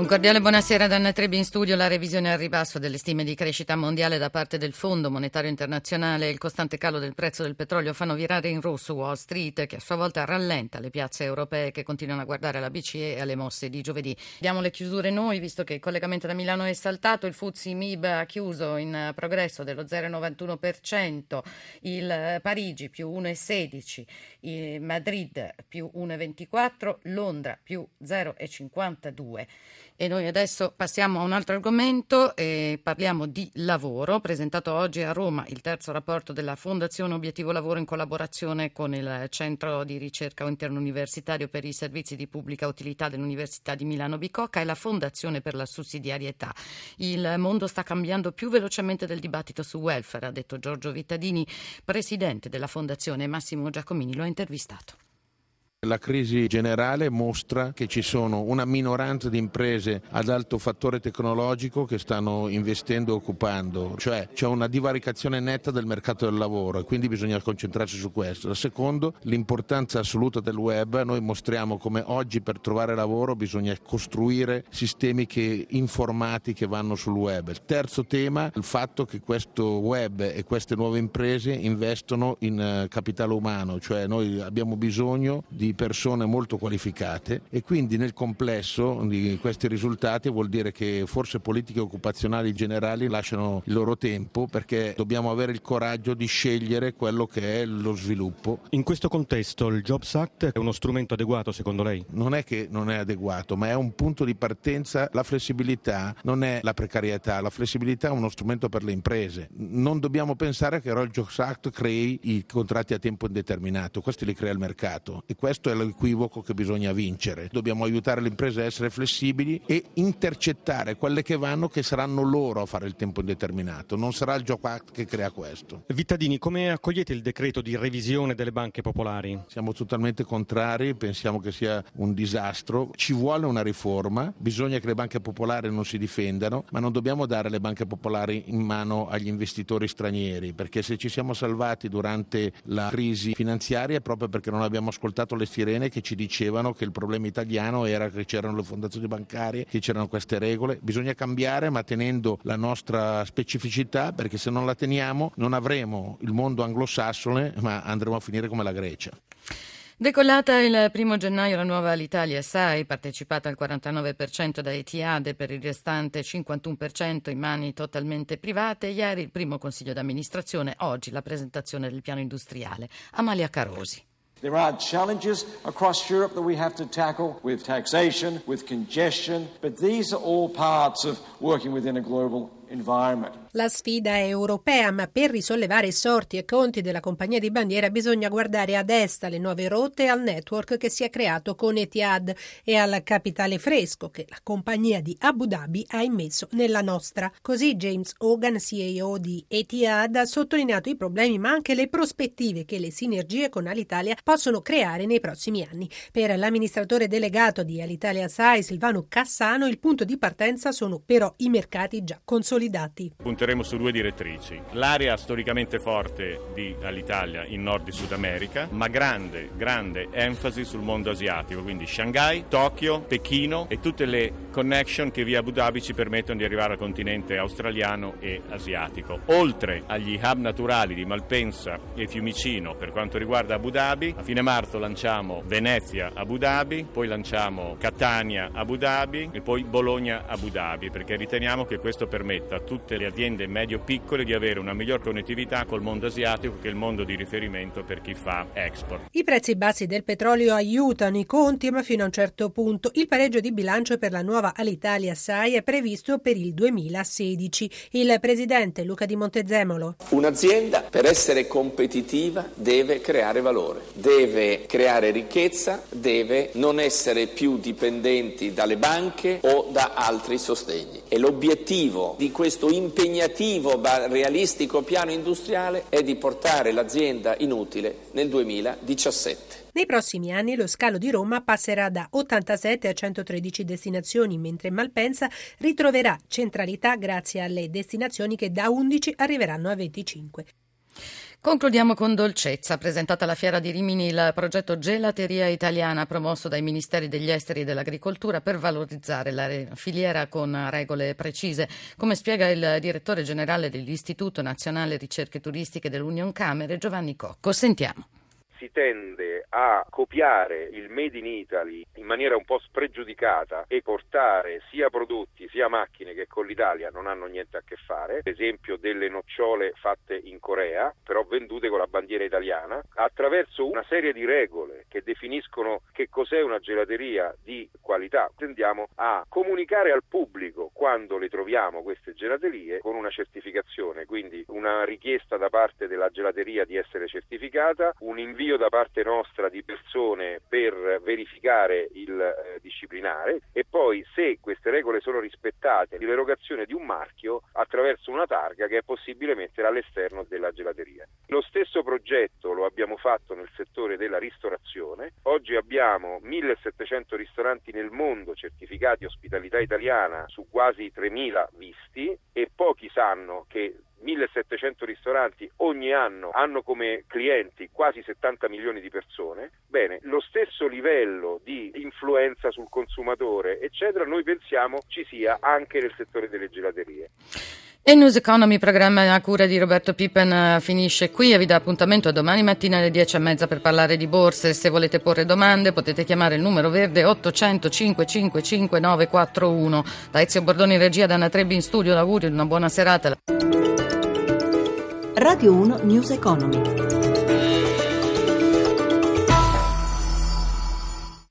Un cordiale buonasera da Anna Trebi in studio. La revisione al ribasso delle stime di crescita mondiale da parte del Fondo Monetario Internazionale e il costante calo del prezzo del petrolio fanno virare in rosso Wall Street, che a sua volta rallenta le piazze europee che continuano a guardare alla BCE e alle mosse di giovedì. Diamo le chiusure noi, visto che il collegamento da Milano è saltato. Il Fuzzi MIB ha chiuso in progresso dello 0,91%, il Parigi più 1,16%, il Madrid più 1,24%, Londra più 0,52%. E noi adesso passiamo a un altro argomento e parliamo di lavoro. Presentato oggi a Roma il terzo rapporto della Fondazione Obiettivo Lavoro in collaborazione con il Centro di ricerca interuniversitario per i servizi di pubblica utilità dell'Università di Milano Bicocca e la Fondazione per la sussidiarietà. Il mondo sta cambiando più velocemente del dibattito su welfare, ha detto Giorgio Vittadini, presidente della Fondazione. Massimo Giacomini lo ha intervistato. La crisi generale mostra che ci sono una minoranza di imprese ad alto fattore tecnologico che stanno investendo e occupando, cioè c'è una divaricazione netta del mercato del lavoro e quindi bisogna concentrarsi su questo. Il secondo, l'importanza assoluta del web. Noi mostriamo come oggi per trovare lavoro bisogna costruire sistemi che, informati che vanno sul web. Il terzo tema, il fatto che questo web e queste nuove imprese investono in eh, capitale umano, cioè noi abbiamo bisogno di persone molto qualificate e quindi nel complesso di questi risultati vuol dire che forse politiche occupazionali generali lasciano il loro tempo perché dobbiamo avere il coraggio di scegliere quello che è lo sviluppo. In questo contesto il Jobs Act è uno strumento adeguato secondo lei? Non è che non è adeguato, ma è un punto di partenza. La flessibilità non è la precarietà, la flessibilità è uno strumento per le imprese. Non dobbiamo pensare che il Jobs Act crei i contratti a tempo indeterminato, questi li crea il mercato e questo questo è l'equivoco che bisogna vincere. Dobbiamo aiutare le imprese a essere flessibili e intercettare quelle che vanno che saranno loro a fare il tempo indeterminato. Non sarà il Job Act che crea questo. Vittadini, come accogliete il decreto di revisione delle banche popolari? Siamo totalmente contrari, pensiamo che sia un disastro. Ci vuole una riforma, bisogna che le banche popolari non si difendano, ma non dobbiamo dare le banche popolari in mano agli investitori stranieri, perché se ci siamo salvati durante la crisi finanziaria è proprio perché non abbiamo ascoltato le sirene che ci dicevano che il problema italiano era che c'erano le fondazioni bancarie, che c'erano queste regole. Bisogna cambiare ma tenendo la nostra specificità perché se non la teniamo non avremo il mondo anglosassone ma andremo a finire come la Grecia. Decollata il primo gennaio la nuova Alitalia SAI, partecipata al 49% da Etihad e per il restante 51% in mani totalmente private, ieri il primo consiglio d'amministrazione, oggi la presentazione del piano industriale. Amalia Carosi. There are challenges across Europe that we have to tackle with taxation, with congestion, but these are all parts of working within a global environment. La sfida è europea, ma per risollevare i sorti e conti della compagnia di bandiera bisogna guardare ad est alle nuove rotte al network che si è creato con Etihad e al capitale fresco che la compagnia di Abu Dhabi ha immesso nella nostra. Così James Hogan, CEO di Etihad, ha sottolineato i problemi ma anche le prospettive che le sinergie con Alitalia possono creare nei prossimi anni. Per l'amministratore delegato di Alitalia SAI, Silvano Cassano, il punto di partenza sono però i mercati già consolidati punteremo su due direttrici. L'area storicamente forte di, all'Italia in Nord e Sud America, ma grande, grande enfasi sul mondo asiatico, quindi Shanghai, Tokyo, Pechino e tutte le connection che via Abu Dhabi ci permettono di arrivare al continente australiano e asiatico. Oltre agli hub naturali di Malpensa e Fiumicino per quanto riguarda Abu Dhabi, a fine marzo lanciamo Venezia Abu Dhabi, poi lanciamo Catania Abu Dhabi e poi Bologna Abu Dhabi perché riteniamo che questo permetta a tutte le aziende aziende medio-piccole di avere una miglior connettività col mondo asiatico che è il mondo di riferimento per chi fa export. I prezzi bassi del petrolio aiutano i conti, ma fino a un certo punto. Il pareggio di bilancio per la nuova Alitalia SAI è previsto per il 2016. Il presidente Luca Di Montezemolo. Un'azienda per essere competitiva deve creare valore, deve creare ricchezza, deve non essere più dipendenti dalle banche o da altri sostegni. E l'obiettivo di questo impegnativo impegnativo realistico piano industriale è di portare l'azienda inutile nel 2017. Nei prossimi anni lo scalo di Roma passerà da 87 a 113 destinazioni, mentre Malpensa ritroverà centralità grazie alle destinazioni che da 11 arriveranno a 25. Concludiamo con dolcezza. Presentata alla Fiera di Rimini il progetto Gelateria Italiana promosso dai Ministeri degli Esteri e dell'Agricoltura per valorizzare la filiera con regole precise. Come spiega il direttore generale dell'Istituto Nazionale Ricerche Turistiche dell'Union Camere, Giovanni Cocco. Sentiamo si tende a copiare il Made in Italy in maniera un po' spregiudicata e portare sia prodotti sia macchine che con l'Italia non hanno niente a che fare, ad esempio delle nocciole fatte in Corea, però vendute con la bandiera italiana, attraverso una serie di regole che definiscono che cos'è una gelateria di qualità. Tendiamo a comunicare al pubblico quando le troviamo queste gelaterie con una certificazione, quindi una richiesta da parte della gelateria di essere certificata, un invio invio da parte nostra di persone per verificare il eh, disciplinare e poi se queste regole sono rispettate l'erogazione di un marchio attraverso una targa che è possibile mettere all'esterno della gelateria. Lo stesso progetto lo abbiamo fatto nel settore della ristorazione. Oggi abbiamo 1700 ristoranti nel mondo certificati ospitalità italiana su quasi 3000 visti e pochi sanno che 1700 ristoranti ogni anno hanno come clienti quasi 70 milioni di persone, bene, lo stesso livello di influenza sul consumatore, eccetera, noi pensiamo ci sia anche nel settore delle gelaterie. E News Economy, programma a cura di Roberto Pippen, eh, finisce qui e vi dà appuntamento a domani mattina alle 10 e mezza per parlare di borse. Se volete porre domande potete chiamare il numero verde 800 555 941. Da Ezio Bordoni regia, da Trebbi in studio, l'augurio di una buona serata. Radio 1 News Economy.